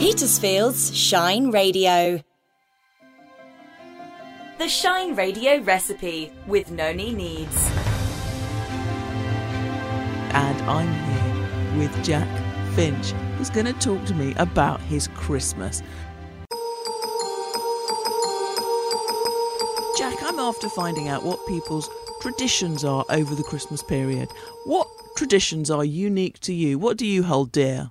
Petersfield's Shine Radio. The Shine Radio recipe with Noni Needs. And I'm here with Jack Finch, who's going to talk to me about his Christmas. Jack, I'm after finding out what people's traditions are over the Christmas period. What traditions are unique to you? What do you hold dear?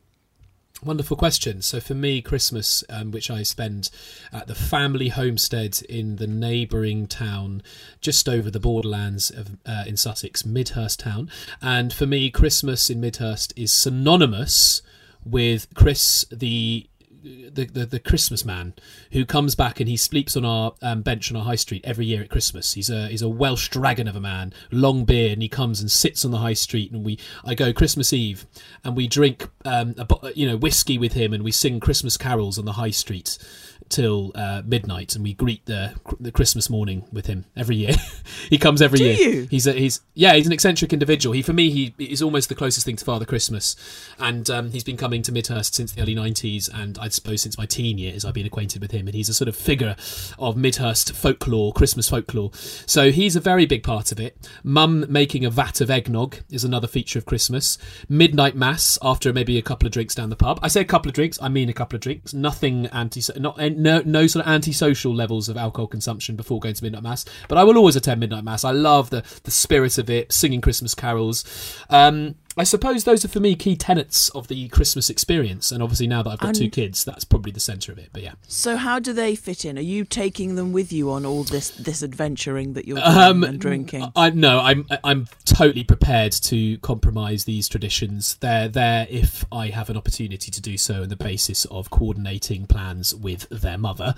Wonderful question. So for me, Christmas, um, which I spend at the family homestead in the neighbouring town, just over the borderlands of uh, in Sussex, Midhurst town, and for me, Christmas in Midhurst is synonymous with Chris the the, the, the Christmas man who comes back and he sleeps on our um, bench on our high street every year at Christmas. He's a he's a Welsh dragon of a man, long beard, and he comes and sits on the high street. And we I go Christmas Eve and we drink um, a, you know whiskey with him and we sing Christmas carols on the high street till uh, midnight, and we greet the the Christmas morning with him every year. he comes every Do year. you? He's a, he's yeah, he's an eccentric individual. He for me he is almost the closest thing to Father Christmas, and um, he's been coming to Midhurst since the early '90s, and I suppose since my teen years I've been acquainted with him, and he's a sort of figure of Midhurst folklore, Christmas folklore. So he's a very big part of it. Mum making a vat of eggnog is another feature of Christmas. Midnight mass after maybe a couple of drinks down the pub. I say a couple of drinks, I mean a couple of drinks. Nothing anti, not no no sort of antisocial levels of alcohol consumption before going to midnight mass. But I will always attend midnight mass. I love the the spirit of it, singing Christmas carols. Um, I suppose those are for me key tenets of the Christmas experience, and obviously now that I've got two kids, that's probably the centre of it. But yeah, So, how do they fit in? Are you taking them with you on all this this adventuring that you're doing Um, and drinking? I no, I'm I'm totally prepared to compromise these traditions. They're there if I have an opportunity to do so, on the basis of coordinating plans with their mother.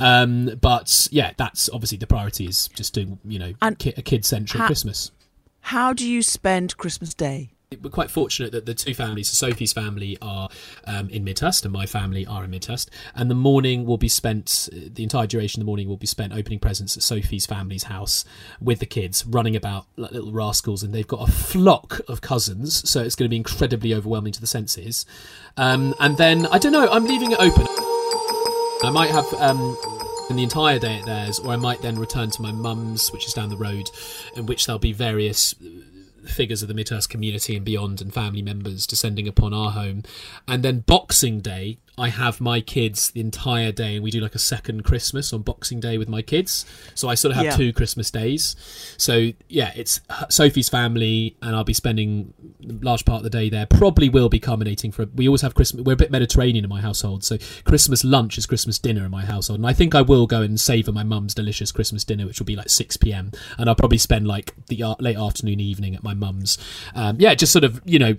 Um, but yeah, that's obviously the priority is just doing you know And ki- a kid centric ha- Christmas. How do you spend Christmas Day? We're quite fortunate that the two families, so Sophie's family are um, in Midhurst and my family are in Midhurst. And the morning will be spent, the entire duration of the morning will be spent opening presents at Sophie's family's house with the kids, running about like little rascals. And they've got a flock of cousins, so it's going to be incredibly overwhelming to the senses. Um, and then, I don't know, I'm leaving it open. I might have. Um, the entire day at theirs, or I might then return to my mum's, which is down the road, in which there'll be various figures of the Midhurst community and beyond and family members descending upon our home. And then Boxing Day, I have my kids the entire day and we do like a second Christmas on Boxing Day with my kids. So I sort of have Yeah. two Christmas days. So yeah, it's Sophie's family and I'll be spending a large part of the day there. Probably will be culminating for we always have Christmas we're a bit Mediterranean in my household. So Christmas lunch is Christmas dinner in my household. And I think I will go and savour my mum's delicious Christmas dinner, which will be like 6 p.m. And I'll probably spend like the late afternoon, evening at my mum's. Um, yeah, just sort of, you know,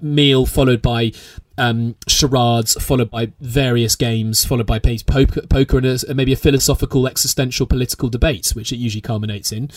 meal followed by um, charades, followed by various games, followed by poker, poker and a, maybe a philosophical, existential, political debate, which it usually culminates in,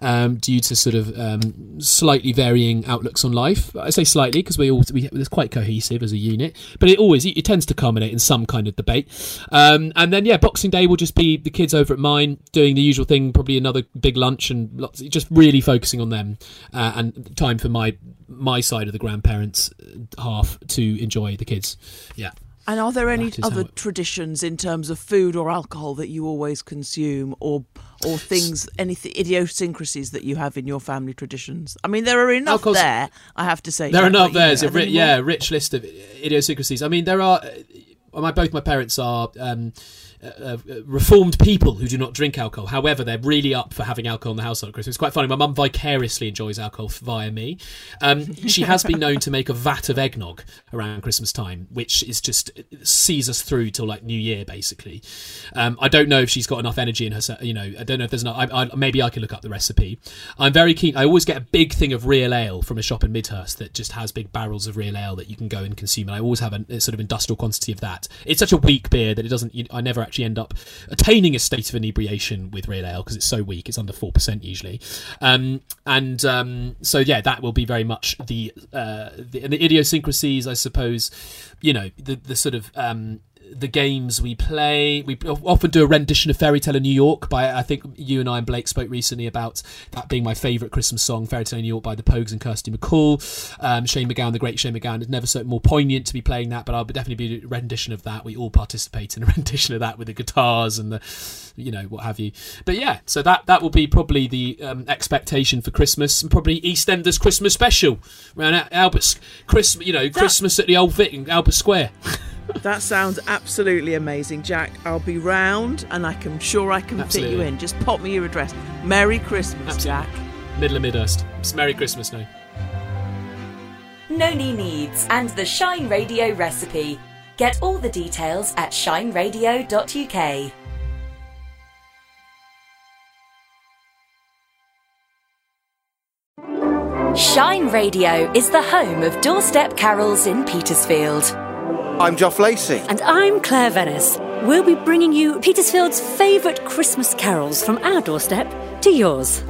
um, due to sort of um, slightly varying outlooks on life. I say slightly because we all we, it's quite cohesive as a unit, but it always it, tends to culminate in some kind of debate. Um, and then yeah, Boxing Day will just be the kids over at mine doing the usual thing, probably another big lunch and lots, just really focusing on them uh, and time for my my side of the grandparents uh, half to enjoy the kids. Yeah. And are there any That is how other it- traditions in terms of food or alcohol that you always consume, or or things, any idiosyncrasies that you have in your family traditions? I mean, there are enough Alcohol's- there. I have to say, There are enough but, you know, there. A ri- yeah, rich list of idiosyncrasies. I mean, there are. uh, My both my parents are um, uh, uh, reformed people who do not drink alcohol. However, they're really up for having alcohol in the household at Christmas. It's quite funny. My mum vicariously enjoys alcohol via me. Um, she has been known to make a vat of eggnog around Christmas time, which is just sees us through till like New Year, basically. Um, I don't know if she's got enough energy in her. You know, I don't know if there's enough. I, I, maybe I can look up the recipe. I'm very keen. I always get a big thing of real ale from a shop in Midhurst that just has big barrels of real ale that you can go and consume. And I always have a, a sort of industrial quantity of that. It's such a weak beer that it doesn't. You, I never actually end up attaining a state of inebriation with real ale because it's so weak. It's under four percent usually. Um, and um, so yeah, that will be very much the uh, the, the idiosyncrasies, I suppose. You know, the the sort of um, the games we play. We often do a rendition of Fairy Tale of New York by I think you and I and Blake spoke recently about that being my favourite Christmas song, Fairy Tale of New York by the Pogues and Kirsty MacColl. Um, Shane MacGowan, the great Shane MacGowan, it's never so more poignant to be playing that, but I'll definitely be a rendition of that. We all participate in a rendition of that with the guitars and the, you know, what have you. But yeah, so that that will be probably the um, expectation for Christmas and probably EastEnders Christmas special around Albert Christmas, you know, Christmas at the Old Vic, in Albert Square. That sounds absolutely amazing, Jack. I'll be round and I can sure I can Absolutely. fit you in. Just pop me your address. Merry Christmas, Absolutely. Jack. Middle of Midhurst. It's Merry Christmas now. Noni Needs and the Shine Radio recipe. Get all the details at shineradio.uk. Shine Radio is the home of doorstep carols in Petersfield. I'm Joff Lacey. And I'm Claire Venice. We'll be bringing you Petersfield's favourite Christmas carols from our doorstep to yours.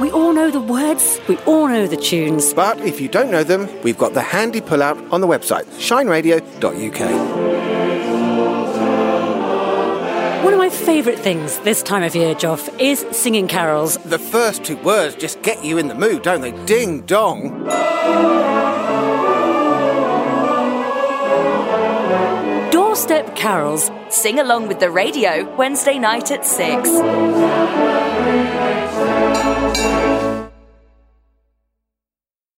We all know the words, we all know the tunes. But if you don't know them, we've got the handy pullout on the website, shineradio.uk. my favourite things this time of year, Joff, is singing carols. The first two words just get you in the mood, don't they? Ding dong. Doorstep carols. Sing along with the radio Wednesday night at 6.